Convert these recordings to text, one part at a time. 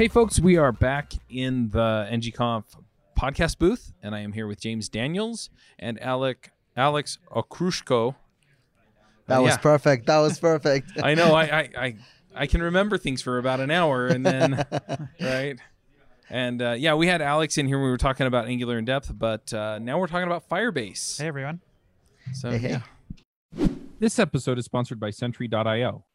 Hey, folks, we are back in the NGConf podcast booth, and I am here with James Daniels and Alec Alex Okrushko. That Uh, was yeah. perfect. That was perfect. I know. I, I, I, I can remember things for about an hour, and then right. And uh, yeah, we had Alex in here. when We were talking about Angular in depth, but uh, now we're talking about Firebase. Hey everyone. So Hey, hey. yeah. This episode is sponsored by Sentry.io.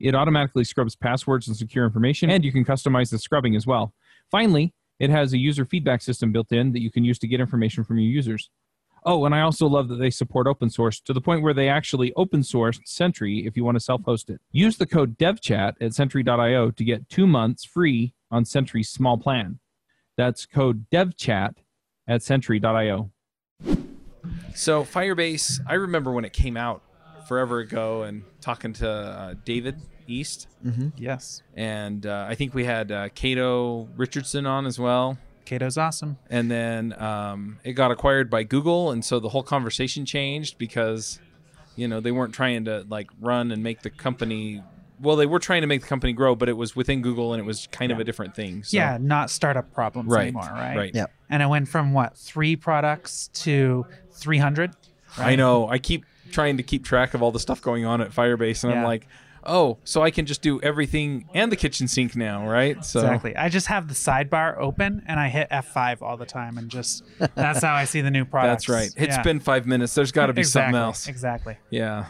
It automatically scrubs passwords and secure information, and you can customize the scrubbing as well. Finally, it has a user feedback system built in that you can use to get information from your users. Oh, and I also love that they support open source to the point where they actually open sourced Sentry if you want to self host it. Use the code DevChat at Sentry.io to get two months free on Sentry's small plan. That's code DevChat at Sentry.io. So, Firebase, I remember when it came out forever ago and talking to uh, David East, Yes. and uh, I think we had uh, Kato Richardson on as well. Kato's awesome. And then um, it got acquired by Google, and so the whole conversation changed because, you know, they weren't trying to like run and make the company. Well, they were trying to make the company grow, but it was within Google, and it was kind of a different thing. So, yeah, not startup problems right, anymore, right? right. Yeah. And it went from what three products to three hundred. I know. I keep trying to keep track of all the stuff going on at Firebase, and I'm like, oh, so I can just do everything and the kitchen sink now, right? So Exactly. I just have the sidebar open and I hit F5 all the time and just that's how I see the new products. That's right. It's Yeah. been five minutes. There's got to be exactly. something else. Exactly. Yeah.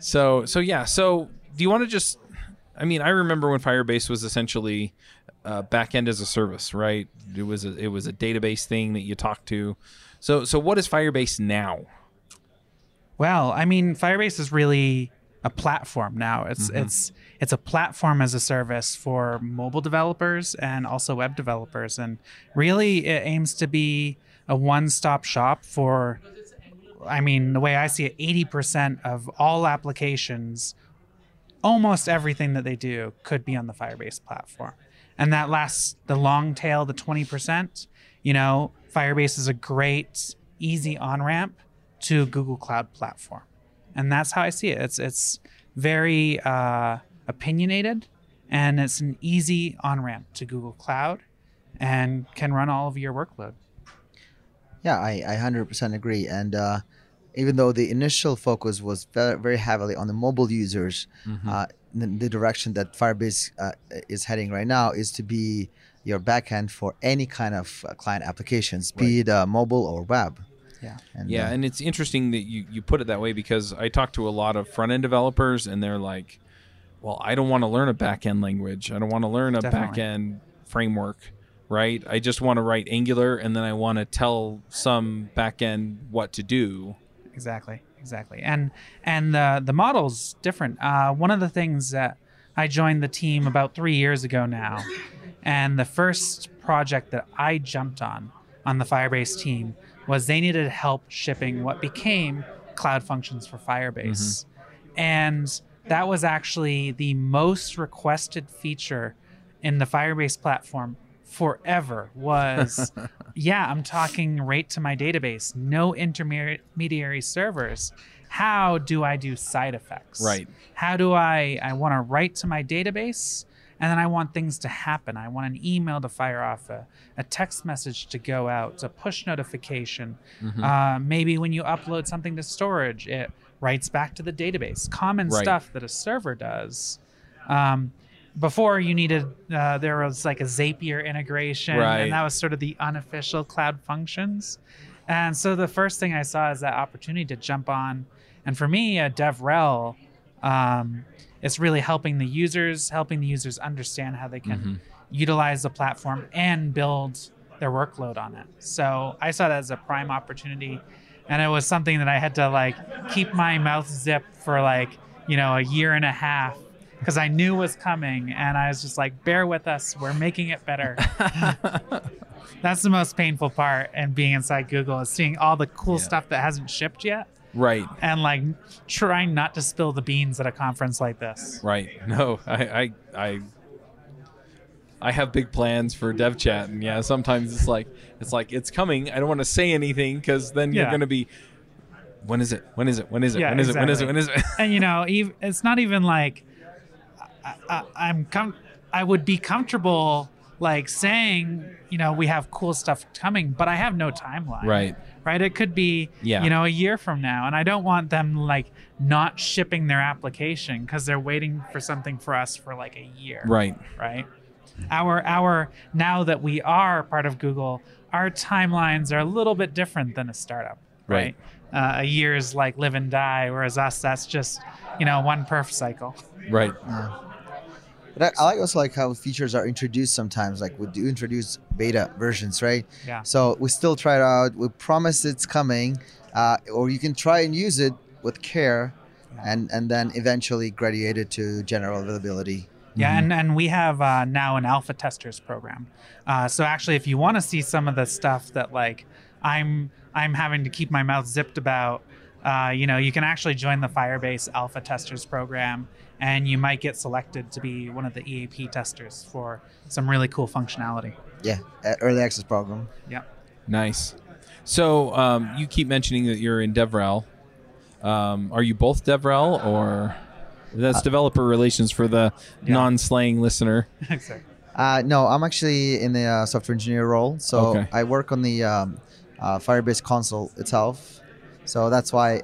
So so yeah. So do you want to just? I mean, I remember when Firebase was essentially uh, back end as a service, right? It was a, it was a database thing that you talked to. So so what is Firebase now? Well, I mean, Firebase is really a platform now. It's mm-hmm. it's it's a platform as a service for mobile developers and also web developers, and really it aims to be a one-stop shop for. I mean, the way I see it, eighty percent of all applications, almost everything that they do, could be on the Firebase platform, and that lasts the long tail, the twenty percent. You know, Firebase is a great, easy on ramp to Google Cloud Platform, and that's how I see it. It's it's very uh, opinionated, and it's an easy on ramp to Google Cloud, and can run all of your workload. Yeah, I, I 100% agree. And uh, even though the initial focus was very, very heavily on the mobile users, uh, the, the direction that Firebase uh, is heading right now is to be your backend for any kind of uh, client applications, be it uh, mobile or web. Yeah. And, Yeah, uh, and it's interesting that you you put it that way because I talk to a lot of front end developers and they're like, well, I don't want to learn a back end language. I don't want to learn a Definitely. back end framework. Right, I just want to write Angular, and then I want to tell some back end what to do. exactly exactly and and the the model's different uh, one of the things that i joined the team about three years ago now and the first project that i jumped on on the firebase team was they needed help shipping what became cloud functions for firebase. Mm-hmm. And that was actually the most requested feature in the firebase platform forever was yeah i'm talking right to my database no intermediary servers. How do i do side effects? Right. how do i i want to write to my database and then i want things to happen i want an email to fire off a, a text message to go out a push notification Mm-hmm. uh, maybe when you upload something to storage it writes back to the database common Right. stuff that a server does um, before you needed uh, there was like a Zapier integration, Right. and that was sort of the unofficial cloud functions. And so the first thing I saw is that opportunity to jump on, and for me, a DevRel, um, it's really helping the users, helping the users understand how they can mm-hmm. utilize the platform and build their workload on it. So I saw that as a prime opportunity, and it was something that I had to like keep my mouth zipped for like you know a year and a half because I knew was coming, and I was just like, "Bear with us, we're making it better." That's the most painful part, and being inside Google is seeing all the cool Yeah. stuff that hasn't shipped yet, right. and like trying not to spill the beans at a conference like this. Right. No, I, I, I, I have big plans for dev chat, and yeah, sometimes it's like, it's like it's coming. I don't want to say anything because then you're gonna be. When is it? When is it? When is it? Yeah, when is it? When is it? exactly. When is it? and you know, it's not even like I, I, I'm com- I would be comfortable like saying, you know, we have cool stuff coming, but I have no timeline. right. Right. It could be, Yeah. you know, a year from now, and I don't want them like not shipping their application because they're waiting for something for us for like a year. Right. Right. Our our now that we are part of Google, our timelines are a little bit different than a startup. Right. Right. Uh, a year is like live and die, whereas us, that's just you know one perf cycle. Right. But I, I like also like how features are introduced sometimes. Like we do introduce beta versions, right? Yeah. So we still try it out. We promise it's coming, uh, or you can try and use it with care, and and then eventually graduate it to general availability. Yeah, and, and we have uh, now an alpha testers program. Uh, so actually, if you want to see some of the stuff that like I'm I'm having to keep my mouth zipped about, uh, you know, you can actually join the Firebase alpha testers program, and you might get selected to be one of the EAP testers for some really cool functionality. Yeah, uh, early access program. Yeah. Nice. So um, you keep mentioning that you're in DevRel. Um, are you both DevRel or that's developer relations for the Yeah. non-slang listener? Exactly. Uh, no, I'm actually in the uh, software engineer role. So Okay. I work on the um, uh, Firebase console itself. So that's why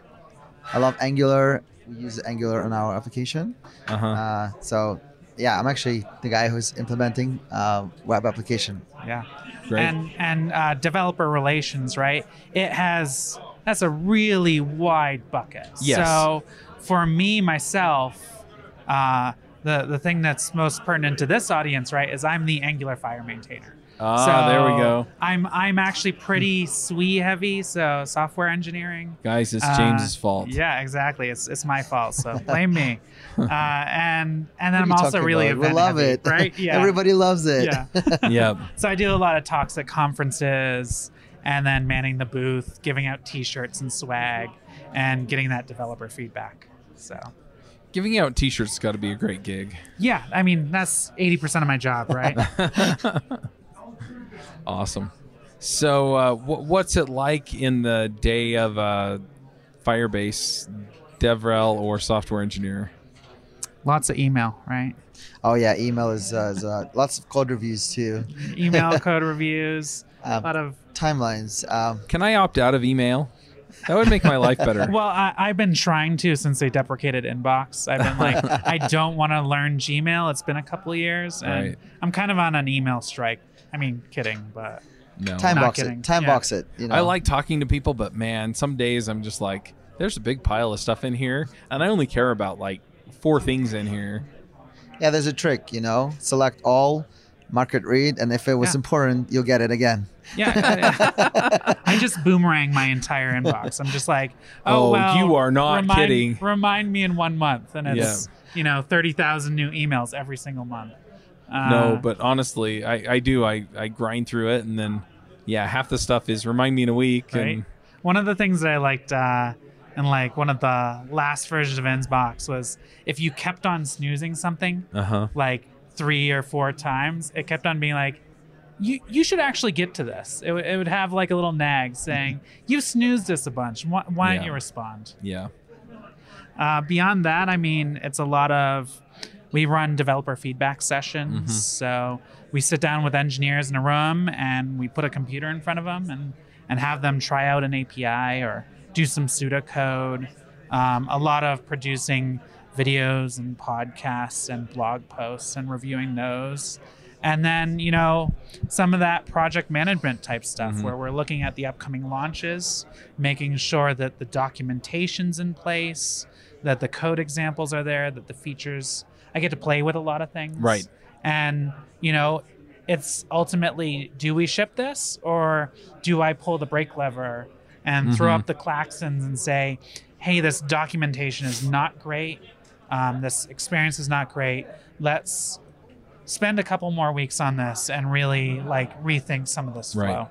I love Angular. We use Angular on our application. Uh-huh. Uh, so yeah, I'm actually the guy who's implementing uh, web application. Yeah. Great. And and uh, developer relations, right? It has that's a really wide bucket. Yes. So for me myself, uh, the the thing that's most pertinent to this audience, right, is I'm the Angular Fire maintainer. Ah, there we go. I'm I'm actually pretty SWE heavy, so software engineering. Guys, it's Uh, James's fault. Yeah, exactly. It's it's my fault, so blame me. Uh, and and then I'm also really about? We love heavy, it, right? Yeah. Everybody loves it. Yeah. yep. So I do a lot of talks at conferences and then manning the booth, giving out t-shirts and swag and getting that developer feedback. So Giving out T-shirts has got to be a great gig. yeah, I mean that's 80% of my job, right? Awesome. So, uh, wh- what's it like in the day of uh, Firebase, DevRel, or software engineer? Lots of email, right? Oh yeah, email is, uh, is uh, lots of code reviews too. Email code reviews, a Um, lot of timelines. Um, Can I opt out of email? That would make my life better. well, I, I've been trying to since they deprecated Inbox. I've been like, I don't want to learn Gmail. It's been a couple of years, and Right. I'm kind of on an email strike. I mean, kidding, but no. time Not box kidding. it. Time Yeah. box it. You know. I like talking to people, but man, some days I'm just like, there's a big pile of stuff in here, and I only care about like four things in here. Yeah, there's a trick. You know, select all, market read, and if it was Yeah. important, you'll get it again. Yeah, I just boomerang my entire inbox. I'm just like, oh, Oh, well, you are not remind, kidding. Remind me in one month, and it's you know thirty thousand new emails every single month. Uh, no, but honestly, I, I do. I, I grind through it, and then, yeah, half the stuff is remind me in a week. right. And One of the things that I liked uh, in like one of the last versions of Inbox was if you kept on snoozing something uh huh. like three or four times, it kept on being like. You, you should actually get to this. It, would- it would have like a little nag saying, You snoozed us a bunch. Why, why don't you respond? Yeah. Uh, beyond that, I mean, it's a lot of we run developer feedback sessions. Mhm. So we sit down with engineers in a room and we put a computer in front of them and and have them try out an API or do some pseudocode. Um, a lot of producing videos and podcasts and blog posts and reviewing those. And then, you know, some of that project management type stuff Mhm. where we're looking at the upcoming launches, making sure that the documentation's in place, that the code examples are there, that the features. I get to play with a lot of things. Right. And, you know, it's ultimately do we ship this or do I pull the brake lever and throw Mhm. up the klaxons and say, hey, this documentation is not great. Um, this experience is not great. Let's spend a couple more weeks on this and really like rethink some of this Right. flow.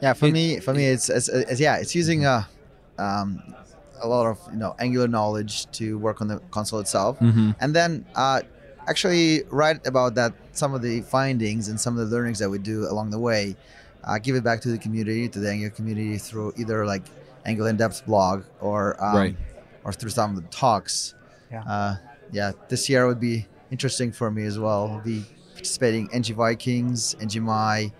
Yeah, for It- me, for me, it's, it's, it's yeah, it's using uh, um, a lot of you know Angular knowledge to work on the console itself, Mhm. and then uh, actually write about that some of the findings and some of the learnings that we do along the way. Uh, give it back to the community, to the Angular community through either like Angular in depth blog or um, Right. Or through some of the talks. Yeah. Uh, yeah, this year would be interesting for me as well. I'll be participating in NG Vikings, NGMI,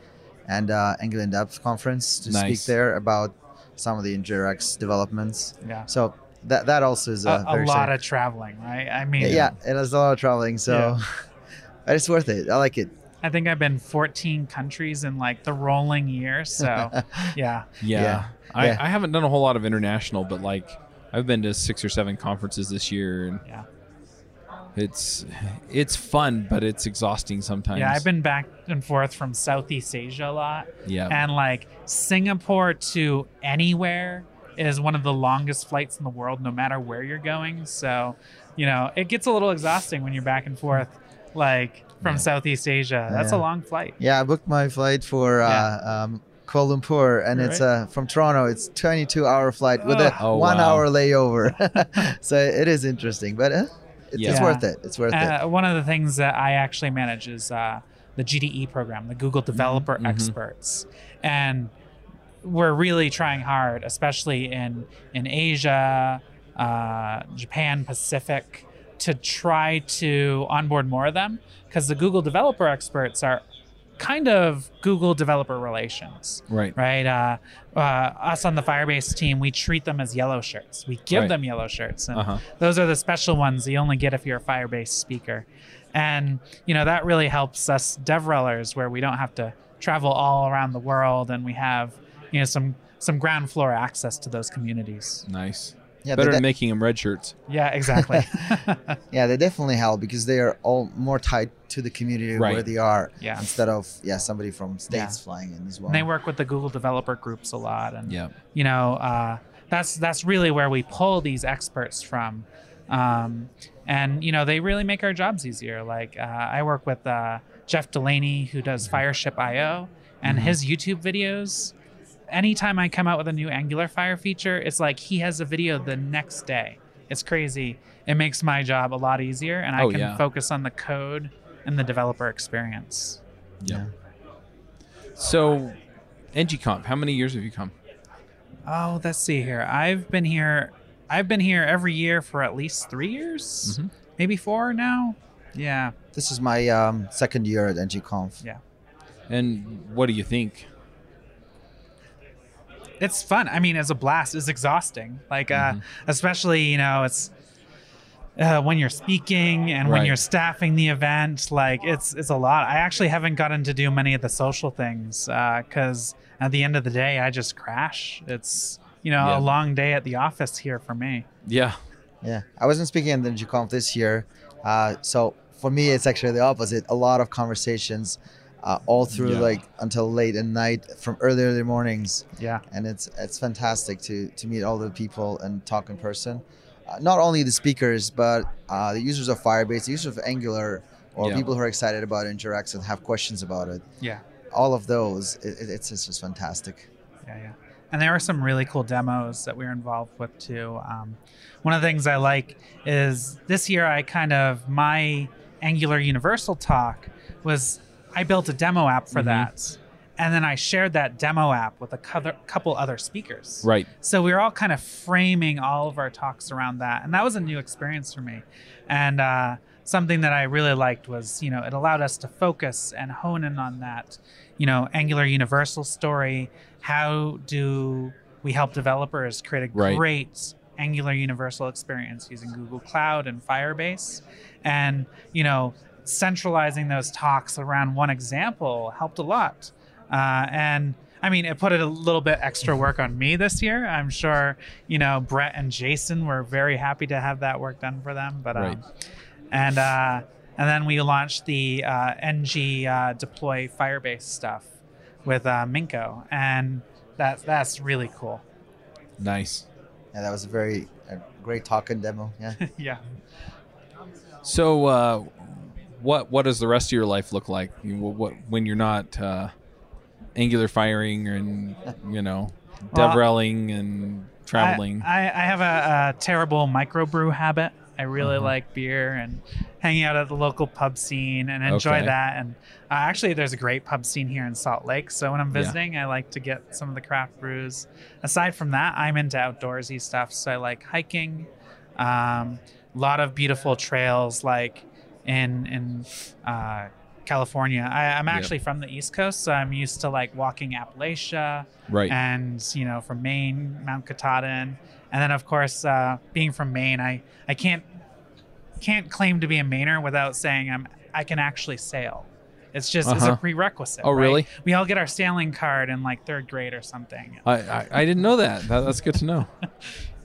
and uh, Angular in Depth conference to Nice. speak there about some of the NgRx developments. Yeah. So that that also is A, uh, a lot exciting. of traveling, right? I mean, yeah, it is a lot of traveling, so but it's worth it. I like it. I think I've been 14 countries in like the rolling year. So, yeah. Yeah. Yeah. I, Yeah. I haven't done a whole lot of international, but like I've been to six or seven conferences this year, and Yeah. it's it's fun, but it's exhausting sometimes. Yeah. I've been back and forth from Southeast Asia a lot. Yeah. And like Singapore to anywhere is one of the longest flights in the world, no matter where you're going. So, you know, it gets a little exhausting when you're back and forth, like from Yeah. Southeast Asia. That's a long flight. Yeah, I booked my flight for uh, um, Kuala Lumpur, and it's uh, from Toronto. It's 22 hour flight with a Oh, one wow. hour layover. so it is interesting, but uh, it, Yeah. it's worth it. It's worth it. Uh, one of the things that I actually manage is uh, the GDE program, the Google Developer Mhm. Experts, and we're really trying hard, especially in in Asia, uh, Japan, Pacific, to try to onboard more of them because the Google Developer Experts are kind of Google Developer Relations right. right? Uh, uh, us on the Firebase team, we treat them as yellow shirts. We give Right. them yellow shirts, and Uh-huh. those are the special ones you only get if you're a Firebase speaker. And you know that really helps us DevRellers, where we don't have to travel all around the world, and we have you know some some ground floor access to those communities. Nice. Yeah, Better they than making them red shirts. Yeah, exactly. yeah, they definitely help because they are all more tied to the community Right. where they are Yeah. instead of yeah somebody from states Yeah. flying in as well. and they work with the Google developer groups a lot, and Yeah. you know uh, that's that's really where we pull these experts from um, and you know they really make our jobs easier like uh, i work with uh, jeff delaney who does fireship io and Mhm. his youtube videos anytime i come out with a new angular fire feature it's like he has a video the next day it's crazy it makes my job a lot easier and i Oh, can yeah. focus on the code and the developer experience Yeah. So, NGConf, how many years have you come? Oh, let's see here. I've been here. I've been here every year for at least three years, Mhm. maybe four now. Yeah, This is my um, second year at NGConf. yeah. And what do you think? It's fun. I mean, it's a blast. It's exhausting. Like, uh, Mhm. especially you know, it's uh, when you're speaking and when you're staffing the event. Like, it's it's a lot. I actually haven't gotten to do many of the social things because at the end of the day, I just crash. It's you know Yeah. a long day at the office here for me. Yeah. Yeah, I wasn't speaking at the NGConf this year, uh, so for me it's actually the opposite. A lot of conversations, uh, all through Yeah. like until late at night, from early early mornings, Yeah. and it's it's fantastic to to meet all the people and talk in person. Uh, not only the speakers, but uh, the users of Firebase, the users of Angular, or Yeah. people who are excited about NgRx and have questions about it. Yeah. All of those, it, it- it's, it's just fantastic. Yeah, yeah. And there are some really cool demos that we were involved with too. Um, one of the things I like is this year I kind of my Angular Universal talk was I built a demo app for Mhm. that, and then I shared that demo app with a cou- couple other speakers. Right. So we were all kind of framing all of our talks around that, and that was a new experience for me. And uh, something that I really liked was, you know, it allowed us to focus and hone in on that, you know, Angular Universal story. How do we help developers create a Right. great Angular Universal experience using Google Cloud and Firebase? And you know, centralizing those talks around one example helped a lot. Uh, and I mean, it put a little bit extra work on me this year. I'm sure, you know, Brett and Jason were very happy to have that work done for them. But, Right. um, and, uh, and then we launched the uh, NG uh, deploy Firebase stuff with uh, Minko. And that, that's really cool. Nice. yeah, that was a very a great talk and demo. Yeah. yeah. So, uh, what what does the rest of your life look like? You, what, when you're not uh, angular firing and you know Well, devrelling and traveling? I, I, I have a, a terrible microbrew habit. I really Uh-huh. like beer and hanging out at the local pub scene and enjoy Okay. that. And uh, actually, there's a great pub scene here in Salt Lake. So when I'm Yeah. visiting, I like to get some of the craft brews. Aside from that, I'm into outdoorsy stuff. So I like hiking. Um, a lot of beautiful trails, like in in uh, California. I, I'm Yep. actually from the East Coast, so I'm used to like walking Appalachia right. and you know from Maine, Mount Katahdin, and then of course uh, being from Maine, I I can't can't claim to be a Mainer without saying I'm I can actually sail. It's just it's Uh-huh. a prerequisite. Oh, right? really? We all get our sailing card in like third grade or something. I, I, I didn't know that. that. That's good to know.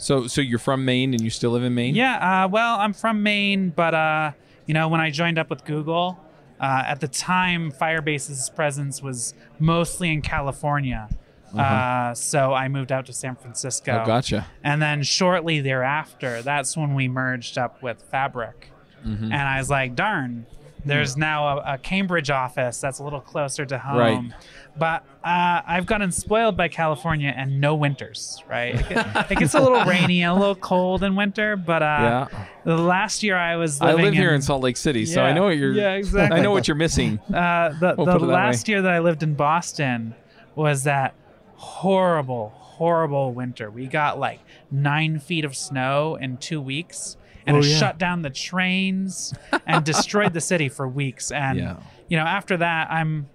So, so you're from Maine and you still live in Maine? Yeah, uh, well, I'm from Maine, but uh, you know, when I joined up with Google, uh, at the time, Firebase's presence was mostly in California. uh so I moved out to San Francisco. Oh, gotcha. And then shortly thereafter, that's when we merged up with Fabric. Mm-hmm. And I was like, darn, there's now a, a Cambridge office that's a little closer to home. Right. But uh, I've gotten spoiled by California and no winters, right? It, get- it gets a little rainy and a little cold in winter, but uh, Yeah. the last year I was I live here in, in Salt Lake City, so I know what you're. Yeah, exactly. I know what you're missing. uh, the, We'll the that last year that I lived in Boston was that horrible, horrible winter. We got like nine feet of snow in two weeks, and Oh, it yeah. shut down the trains and destroyed the city for weeks. And Yeah. you know, after that, I'm,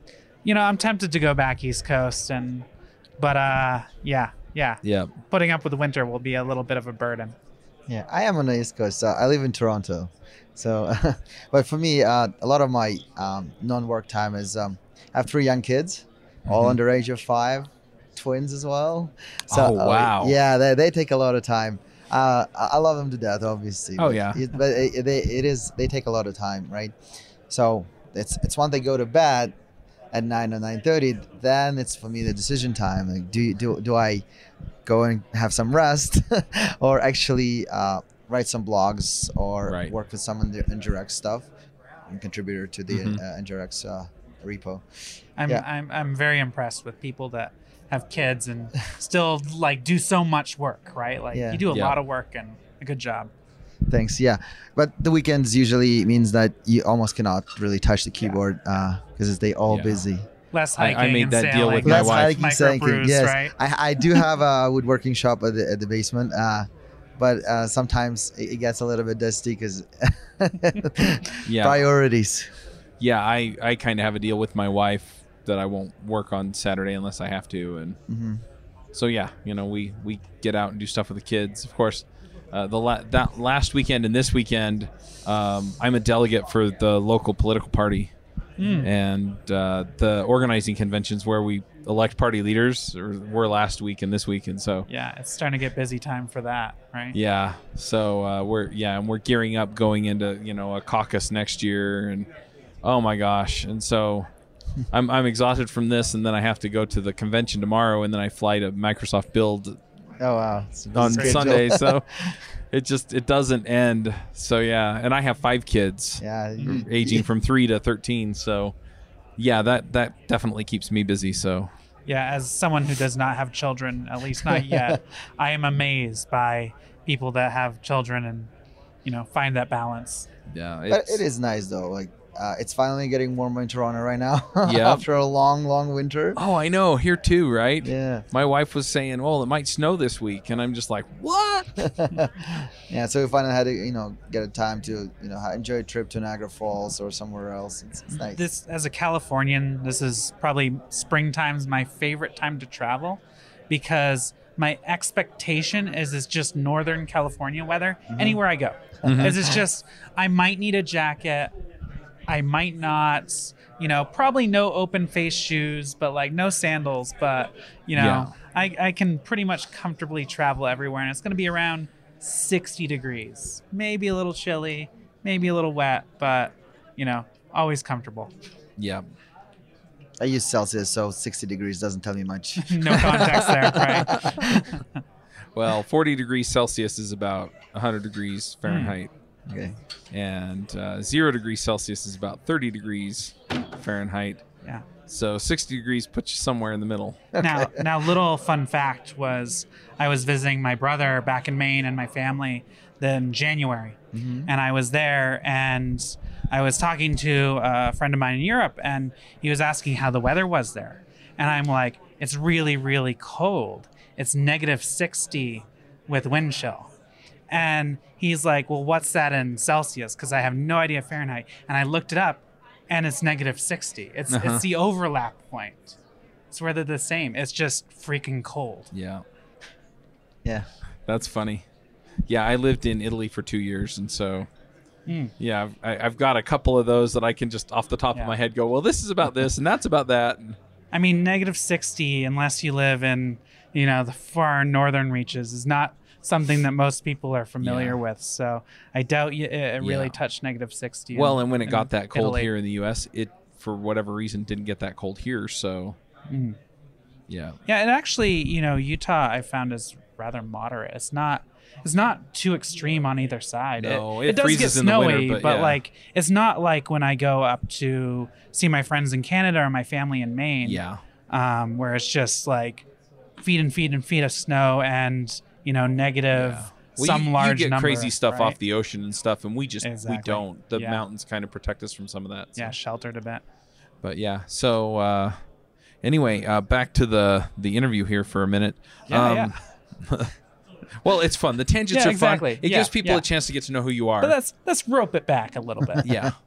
you know, I'm tempted to go back East Coast, and but uh, yeah, yeah, Yeah. putting up with the winter will be a little bit of a burden. Yeah, I am on the East Coast. Uh, I live in Toronto, so. but for me, uh, a lot of my um, non-work time is um, I have three young kids, all Mhm. under age of five, twins as well. So, Oh, uh, wow. yeah, they, they take a lot of time. Uh, I love them to death, obviously. Oh, but yeah. It, but it, they, it is they take a lot of time, right? So it's it's one they go to bed at nine or nine thirty. Then it's for me the decision time. Like, do do do I go and have some rest, or actually uh, write some blogs or Right. work with some of the NgRx stuff and contributor to the Mhm. uh, uh, repo. I'm, Yeah. I'm I'm very impressed with people that have kids and still like do so much work, right? Like Yeah. you do a Yeah. lot of work and a good job. Thanks. Yeah, but the weekends usually means that you almost cannot really touch the keyboard because they all Yeah. busy. Less I- I hiking made and that deal sailing, with my Less wife. hiking, saying, microbrews, yes. right? I, I do have a woodworking shop at the, at the basement, uh, but uh, sometimes it, it gets a little bit dusty because Yeah. priorities. Yeah. I, I kind of have a deal with my wife that I won't work on Saturday unless I have to. And hmm so, yeah, you know, we, we get out and do stuff with the kids. Of course, uh, the la- that last weekend and this weekend, um, I'm a delegate for the local political party. Hmm. And uh, the organizing conventions where we elect party leaders were last week and this week. And so, Yeah, it's starting to get busy time for that, right? Yeah. So uh, we're yeah, and we're gearing up going into you know a caucus next year, and oh my gosh, and so I'm I'm exhausted from this, and then I have to go to the convention tomorrow, and then I fly to Microsoft Build Oh wow! It's a busy on schedule. Sunday. So it just it doesn't end. So yeah, and I have five kids, yeah, you- aging from three to thirteen. So yeah, that that definitely keeps me busy. So Yeah, as someone who does not have children, at least not yet, I am amazed by people that have children and you know find that balance. Yeah, But it is nice though. Like uh, it's finally getting warmer in Toronto right now. Yeah. After a long, long winter. Oh, I know. Here too, right? Yeah. My wife was saying, "Well, it might snow this week," and I'm just like, "What?" yeah. So we finally had to, you know, get a time to, you know, enjoy a trip to Niagara Falls or somewhere else. It's, it's nice. This as a Californian, this is probably springtime's my favorite time to travel because my expectation is it's just northern California weather anywhere I go. Is it's just I might need a jacket, I might not, you know, probably no open face shoes, but like no sandals, but you know, Yeah. I, I can pretty much comfortably travel everywhere and it's gonna be around 60 degrees. Maybe a little chilly, maybe a little wet, but you know, always comfortable. yeah. I use Celsius, so 60 degrees doesn't tell me much. No context there, right? Well, 40 degrees Celsius is about 100 degrees hmm. Fahrenheit, okay. and uh, zero degrees Celsius is about 30 degrees Fahrenheit. Yeah. So 60 degrees puts you somewhere in the middle. Now, now, little fun fact was I was visiting my brother back in Maine and my family in January, and I was there and I was talking to a friend of mine in Europe, and he was asking how the weather was there, and I'm like, it's really, really cold. It's negative 60 with wind chill. And he's like, Well, what's that in Celsius? Because I have no idea Fahrenheit. And I looked it up and it's negative 60. It's, Uh-huh. it's the overlap point. It's where they're the same. It's just freaking cold. Yeah, Yeah. that's funny. Yeah, I lived in Italy for two years, and so Hmm. yeah, I've, I, I've got a couple of those that I can just off the top Yeah. of my head go, well, this is about this, and that's about that. I mean, negative 60, unless you live in, you know, the far northern reaches, is not something that most people are familiar Yeah. with. So I doubt you, it, it really Yeah. touched negative 60. well, and when it got that cold Italy. here in the U.S., it for whatever reason didn't get that cold here. So Mm. yeah, Yeah, and actually, you know, Utah I found is rather moderate. It's not it's not too extreme on either side. No, it, it does get the winter, snowy, but yeah. like it's not like when I go up to see my friends in Canada or my family in Maine. yeah, Um, where it's just like feet and feet and feet of snow and you know negative Yeah. Well, some you, large you get number, crazy stuff right? off the ocean and stuff, and we just we don't. The Yeah. mountains kind of protect us from some of that. so. Yeah, sheltered a bit. But yeah, so uh, anyway, uh, back to the the interview here for a minute. Yeah, yeah. well, it's fun. The tangents Yeah, are exactly. fun. It gives people a chance to get to know who you are. But let's let's rope it back a little bit. yeah.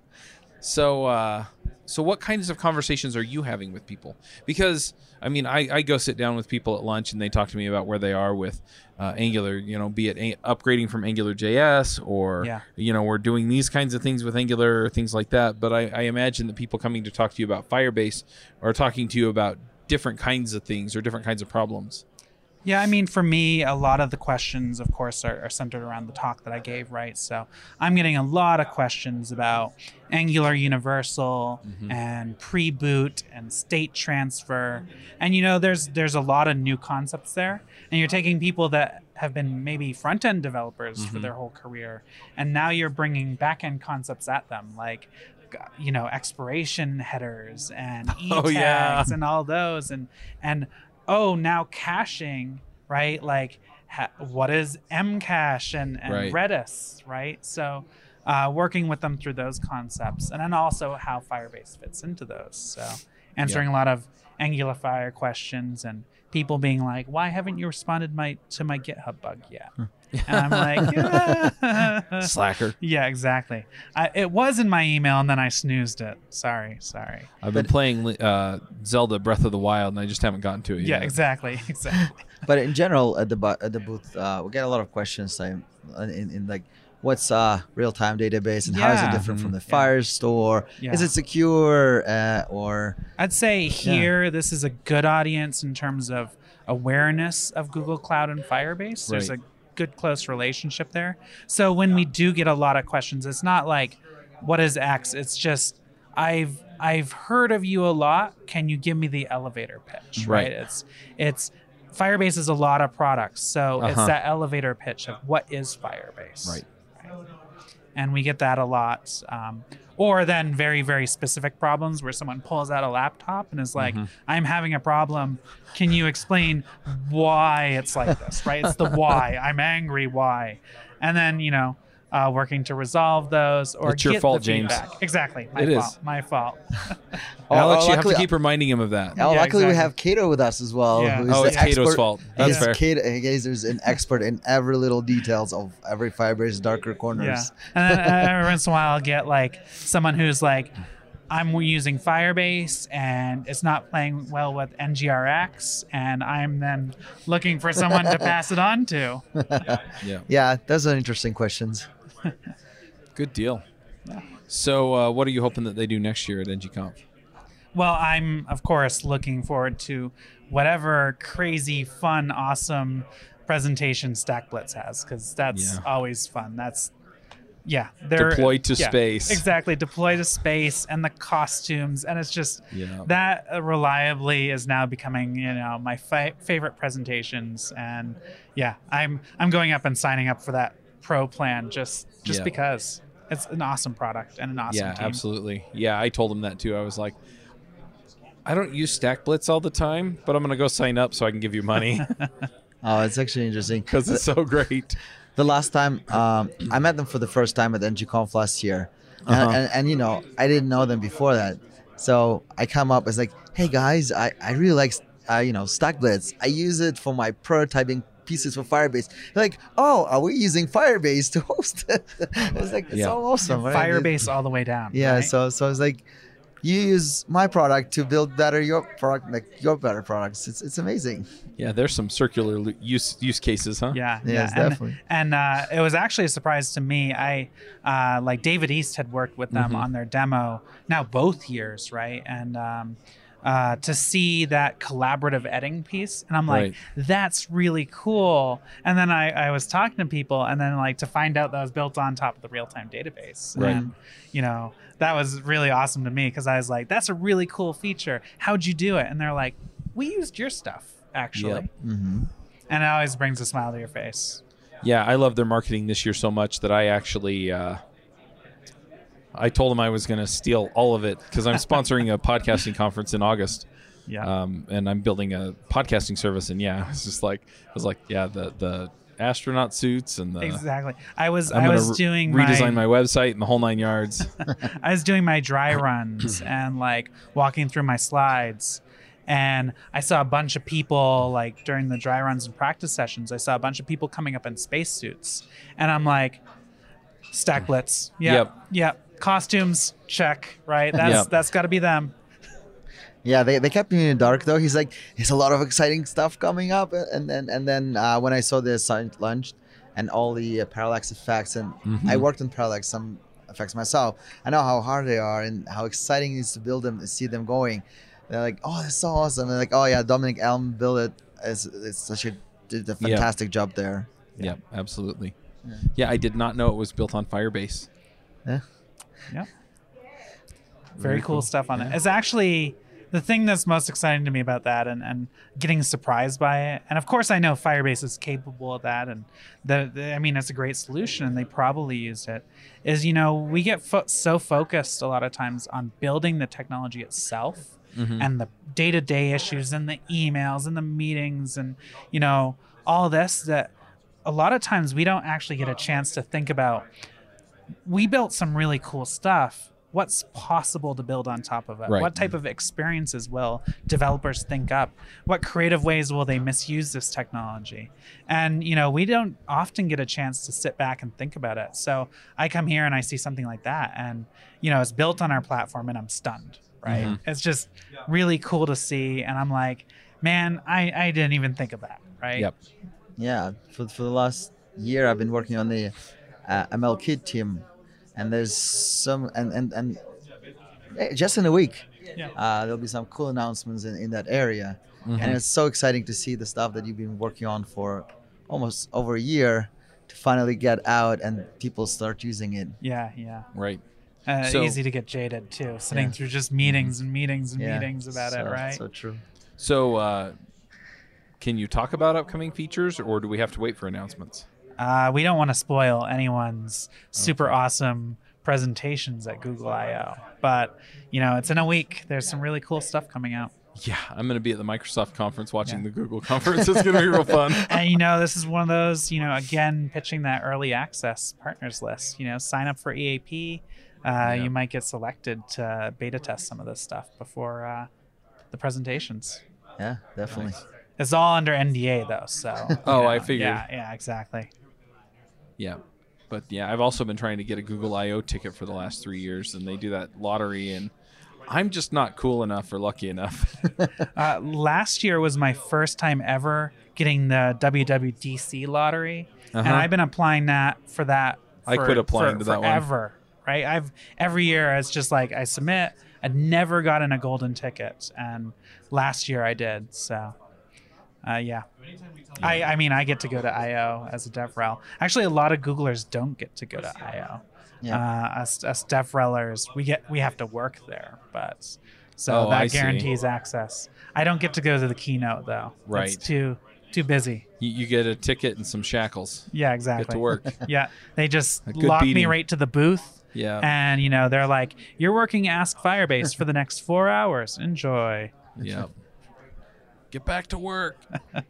So, uh, so what kinds of conversations are you having with people? Because I mean, I, I go sit down with people at lunch and they talk to me about where they are with uh, Angular. You know, be it a- upgrading from Angular JS or Yeah. you know we're doing these kinds of things with Angular or things like that. But I, I imagine that people coming to talk to you about Firebase are talking to you about different kinds of things or different kinds of problems. Yeah, I mean, for me, a lot of the questions, of course, are, are centered around the talk that I gave, right? So I'm getting a lot of questions about Angular Universal mm-hmm. and pre-boot and state transfer, and you know, there's there's a lot of new concepts there, and you're taking people that have been maybe front-end developers for mm-hmm. their whole career, and now you're bringing back-end concepts at them, like you know expiration headers and e Oh, yeah. tags and all those. And and oh now caching right? Like ha- what is memcache and, and Right. redis right? So uh, working with them through those concepts and then also how firebase fits into those. So answering a lot of angular fire questions and people being like why haven't you responded my to my github bug yet and i'm like "Yeah." Slacker. yeah exactly I, it was in my email and then i snoozed it sorry sorry I've been playing uh, Zelda Breath of the Wild and I just haven't gotten to it yeah yet. exactly exactly but in general at the bu- at the booth uh, we get a lot of questions like, in, in like what's a real-time database and how is it different from the Mhm. Yeah. Firestore Yeah. is it secure uh, or I'd say here this is a good audience in terms of awareness of Google Cloud and Firebase. There's a good close relationship there. So when we do get a lot of questions, it's not like what is X? It's just I've I've heard of you a lot. Can you give me the elevator pitch? Right. It's it's Firebase is a lot of products. So it's Uh-huh. that elevator pitch of what is Firebase. Right. And we get that a lot. Um, or then very very specific problems where someone pulls out a laptop and is like, Mm-hmm. "I'm having a problem. Can you explain why it's like this?" Right? It's the why. I'm angry. Why? And then you know. Uh, working to resolve those or It's your get fault, the James. feedback. Exactly, my It is. fault. My fault. Oh, Alex, you have to keep reminding him of that. Oh, Yeah, luckily we have Kato with us as well. Yeah. who is Oh, the it's Kato's fault. That's He's fair. Kato, he is an expert in every little details of every Firebase darker corners. Yeah, corners. and then every once in a while I'll get like someone who's like, I'm using Firebase and it's not playing well with NGRX, and I'm then looking for someone to pass it on to. Yeah. Yeah, those are interesting questions. Good deal. So, uh, what are you hoping that they do next year at NGConf? Well, I'm of course looking forward to whatever crazy, fun, awesome presentation Stack Blitz has because that's Yeah. always fun. That's yeah, they're Deployed to yeah, space. Exactly, deploy to space and the costumes, and it's just Yeah. that uh, reliably is now becoming you know my fi- favorite presentations, and yeah, I'm I'm going up and signing up for that pro plan just just Yeah. because it's an awesome product and an awesome yeah, team. absolutely. Yeah, I told him that too. I was like, I don't use Stack Blitz all the time, but I'm going to go sign up so I can give you money Oh, it's actually interesting. because it's so great. the last time um, I met them for the first time at NGConf last year, and, Uh-huh. and, and you know I didn't know them before that, so I come up as like, hey guys, I, I really like uh, you know StackBlitz. I use it for my prototyping pieces for Firebase. Like, oh, are we using Firebase to host it? it's like it's Yeah. so awesome. right? Firebase all the way down. Yeah, right? so so it's like. You use my product to build better your product, like your better products. It's, it's amazing. Yeah, there's some circular use use cases, huh? Yeah, Yes, yeah, and, definitely. And uh, it was actually a surprise to me. I uh, like David East had worked with them Mhm. on their demo now both years, right? And um, uh, to see that collaborative editing piece, and I'm like, Right. that's really cool. And then I, I was talking to people, and then like to find out that was built on top of the real time database, Right. and you know that was really awesome to me because I was like, that's a really cool feature. How'd you do it? And they're like, we used your stuff actually. Yep. hmm And it always brings a smile to your face. Yeah, I love their marketing this year so much that I actually uh, I told him I was going to steal all of it because I'm sponsoring a podcasting conference in August, Yeah. um, and I'm building a podcasting service. And yeah, it's just like I was like, yeah, the the astronaut suits and the Exactly. I was I'm I was re- doing redesign my, my website and the whole nine yards. I was doing my dry runs and like walking through my slides and I saw a bunch of people like during the dry runs and practice sessions I saw a bunch of people coming up in spacesuits and I'm like stack blitz. Yep. Yep. Yep. Costumes check, right? That's Yep. that's got to be them. Yeah, they, they kept me in the dark though. He's like, there's a lot of exciting stuff coming up, and then and then uh, when I saw the assigned lunch and all the uh, parallax effects, and I Mhm. worked on parallax some effects myself. I know how hard they are and how exciting it is to build them, and see them going. They're like, oh, that's so awesome. And like, oh yeah, Dominic Elm built it. It's, it's such a did a Yeah. fantastic job there. yeah, absolutely. Yeah, I did not know it was built on Firebase. Yeah. Yeah. Very, Very cool, cool. stuff on it. It's actually the thing that's most exciting to me about that and, and getting surprised by it. And of course, I know Firebase is capable of that. And the, the- I mean, it's a great solution and they probably used it. Is, you know, we get fo- so focused a lot of times on building the technology itself Mhm. and the day to day issues and the emails and the meetings and, you know, all this that a lot of times we don't actually get a chance to think about we built some really cool stuff. What's possible to build on top of it? Right. What type of experiences will developers think up? What creative ways will they misuse this technology? And you know, we don't often get a chance to sit back and think about it. So I come here and I see something like that, and you know, it's built on our platform, and I'm stunned. Right? Mhm. It's just really cool to see, and I'm like, man, I I didn't even think of that. Right? Yep. Yeah, for, for the last year, I've been working on the uh, ML Kit team, and there's some and and and just in a week, Yeah. uh, there'll be some cool announcements in, in that area, Mhm. and it's so exciting to see the stuff that you've been working on for almost over a year to finally get out and people start using it. Yeah. Yeah. Right. Uh, So- easy to get jaded too, sitting Yeah. through just meetings and meetings and Yeah, meetings about it, right? So true. So, uh, can you talk about upcoming features, or do we have to wait for announcements? Uh, we don't want to spoil anyone's super awesome presentations at Google I/O, but you know, it's in a week. There's some really cool stuff coming out. Yeah, I'm going to be at the Microsoft conference watching the Google conference. It's going to be real fun. and you know, this is one of those, you know, again, pitching that early access partners list. You know, sign up for EAP. Uh, Yeah. You might get selected to beta test some of this stuff before uh, the presentations. Yeah, definitely. It's all under NDA though, so. Oh, you I figured. Yeah, yeah, exactly. Yeah. But yeah, I've also been trying to get a Google I/O ticket for the last three years, and they do that lottery, and I'm just not cool enough or lucky enough. Uh, last year was my first time ever getting the WWDC lottery, and Uh-huh. I've been applying that for that. I for- quit applying for- to that one. forever. Right? I've every year it's just like I submit. I'd never gotten a golden ticket, and last year I did. So, uh, yeah. I, I mean, I get to go to I/O as a DevRel. Actually, a lot of Googlers don't get to go to I/O. Yeah. Uh, us, us DevRelers, we get we have to work there, but so Oh, that I see. guarantees access. I don't get to go to the keynote though. Right. It's too too busy. you, you get a ticket and some shackles. Yeah, exactly. Get to work. Yeah, they just A good lock me right to the booth, Yeah. and you know they're like, "You're working Ask Firebase for the next four hours. Enjoy." yeah. Get back to work.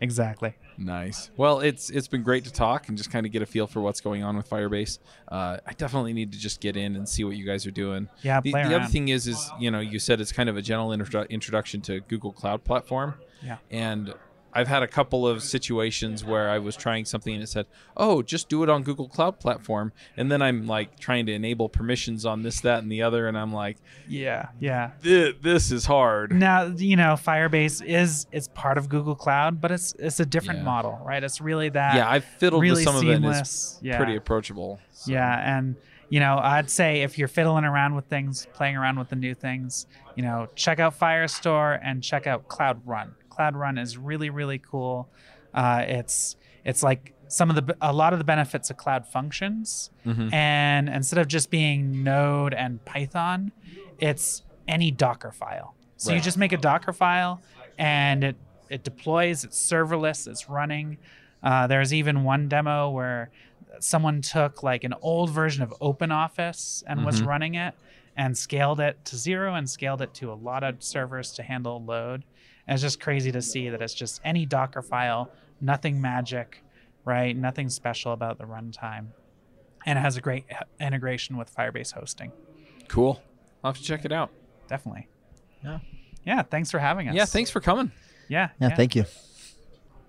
Exactly. Nice. Well, it's it's been great to talk and just kind of get a feel for what's going on with Firebase. Uh, I definitely need to just get in and see what you guys are doing. Yeah, The, the other thing is, is you know, you said it's kind of a general introdu- introduction to Google Cloud Platform. Yeah. And I've had a couple of situations where I was trying something and it said, "Oh, just do it on Google Cloud Platform," and then I'm like trying to enable permissions on this, that, and the other, and I'm like, Yeah, yeah. "Thi- "This is hard." Now you know Firebase is it's part of Google Cloud, but it's it's a different Yeah. model, right? It's really that. Yeah, I've fiddled really with some of it. And it's. Yeah. pretty approachable. So, Yeah, and you know, I'd say if you're fiddling around with things, playing around with the new things, you know, check out Firestore and check out Cloud Run. Cloud Run is really really cool. Uh, it's it's like some of the a lot of the benefits of Cloud Functions, Mhm. and instead of just being Node and Python, it's any Docker file. So you just make a Docker file, and it it deploys. It's serverless. It's running. Uh, there's even one demo where someone took like an old version of OpenOffice and was Mhm. running it and scaled it to zero and scaled it to a lot of servers to handle load. And it's just crazy to see that it's just any Docker file, nothing magic, right? Nothing special about the runtime. And it has a great integration with Firebase hosting. Cool. I'll have to check it out. Definitely. Yeah. Yeah. Thanks for having us. Yeah, thanks for coming. Yeah. Yeah, thank you.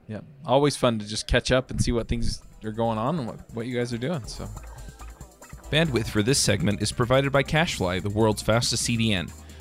Yeah, always fun to just catch up and see what things are going on and what, what you guys are doing. So, bandwidth for this segment is provided by CacheFly, the world's fastest CDN.